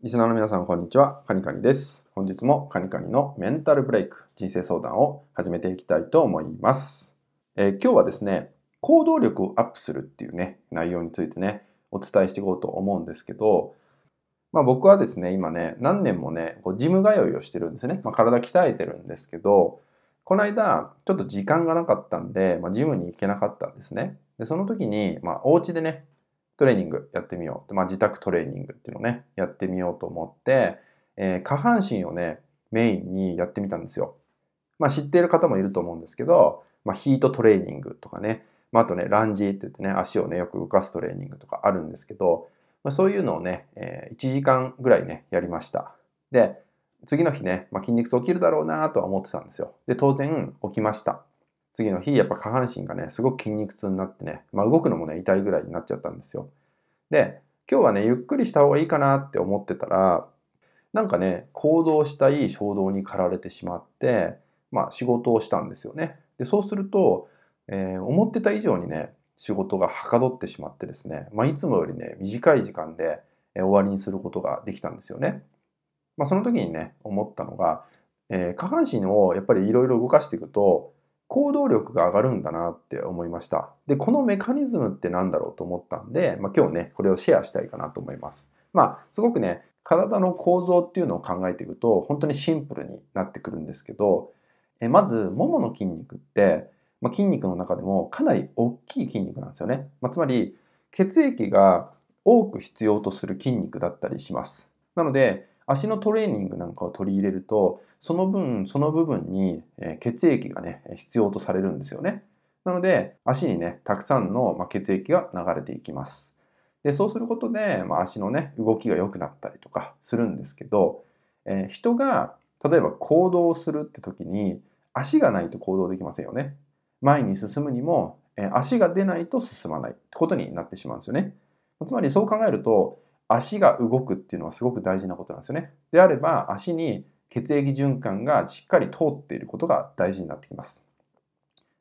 リスナーの皆さん、こんにちは。カニカニです。本日もカニカニのメンタルブレイク、人生相談を始めていきたいと思います。えー今日はですね、行動力をアップするっていうね、内容についてね、お伝えしていこうと思うんですけど、まあ僕はですね、今ね、何年もね、こうジム通いをしてるんですね。まあ体鍛えてるんですけど、この間、ちょっと時間がなかったんで、まあ、ジムに行けなかったんですね。で、その時に、まあお家でね、トレーニングやってみよう。まあ、自宅トレーニングっていうのをね、やってみようと思って、えー下半身をね、メインにやってみたんですよ。まあ、知っている方もいると思うんですけど、まあ、ヒートトレーニングとかね、まあ、あとね、ランジって言ってね、足をね、よく動かすトレーニングとかあるんですけど、まあ、そういうのをね、えー1時間ぐらいね、やりました。で、次の日ね、まあ、筋肉痛起きるだろうなとは思ってたんですよ。で、当然起きました。次の日、やっぱ下半身がね、すごく筋肉痛になってね、まあ、動くのもね、痛いぐらいになっちゃったんですよ。で、今日はね、ゆっくりした方がいいかなって思ってたら、なんかね、行動したい衝動に駆られてしまって、まあ仕事をしたんですよね。で、そうすると、えー思ってた以上にね、仕事がはかどってしまってですね、まあいつもよりね、短い時間で、終わりにすることができたんですよね。まあその時にね、思ったのが、えー下半身をやっぱりいろいろ動かしていくと、行動力が上がるんだなって思いました。で、このメカニズムって何だろうと思ったんで、まあ、今日ね、これをシェアしたいかなと思います。まあ、すごくね、体の構造っていうのを考えていくと、本当にシンプルになってくるんですけど、えまず、ももの筋肉って、まあ、筋肉の中でもかなり大きい筋肉なんですよね。まあ、つまり、血液が多く必要とする筋肉だったりします。なので、足のトレーニングなんかを取り入れると、その分、その部分に血液がね、必要とされるんですよね。なので、足にね、たくさんの血液が流れていきます。で、そうすることで、まあ、足のね、動きが良くなったりとかするんですけど、えー人が、例えば行動するって時に、足がないと行動できませんよね。前に進むにも、えー足が出ないと進まないってことになってしまうんですよね。つまりそう考えると、足が動くっていうのはすごく大事なことなんですよね。であれば、足に血液循環がしっかり通っていることが大事になってきます。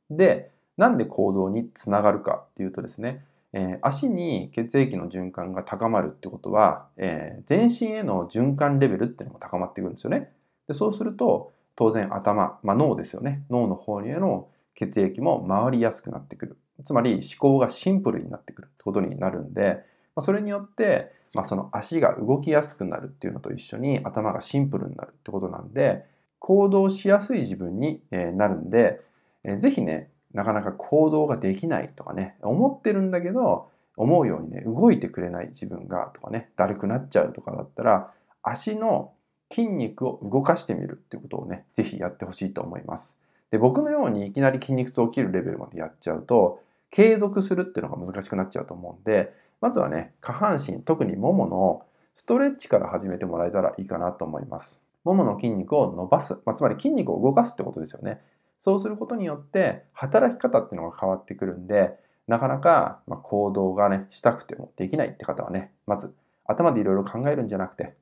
で、なんで行動につながるかっていうとですね、えー足に血液の循環が高まるってことは、えー全身への循環レベルっていうのも高まってくるんですよね。でそうすると、当然頭、まあ、脳ですよね。脳の方への血液も回りやすくなってくる。つまり思考がシンプルになってくるってことになるんで、まあ、それによって、まあ、その足が動きやすくなるっていうのと一緒に頭がシンプルになるってことなんで行動しやすい自分になるんで、えーぜひねなかなか行動ができないとかね思ってるんだけど思うようにね動いてくれない自分がとかねだるくなっちゃうとかだったら足の筋肉を動かしてみるっていうことをねぜひやってほしいと思います。で僕のようにいきなり筋肉痛起きるレベルまでやっちゃうと継続するっていうのが難しくなっちゃうと思うんでまずはね、下半身、特にもものストレッチから始めてもらえたらいいかなと思います。ももの筋肉を伸ばす、まあ、つまり筋肉を動かすってことですよね。そうすることによって働き方っていうのが変わってくるんで、なかなかまあ行動がね、したくてもできないって方はね、まず頭でいろいろ考えるんじゃなくて、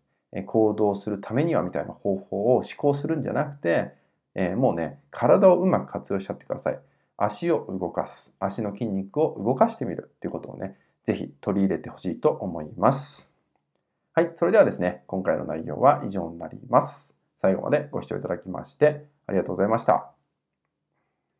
行動するためにはみたいな方法を思考するんじゃなくて、えーもうね、体をうまく活用しちゃってください。足を動かす、足の筋肉を動かしてみるっていうことをね、ぜひ取り入れてほしいと思います。はい、それではですね、今回の内容は以上になります。最後までご視聴いただきましてありがとうございました。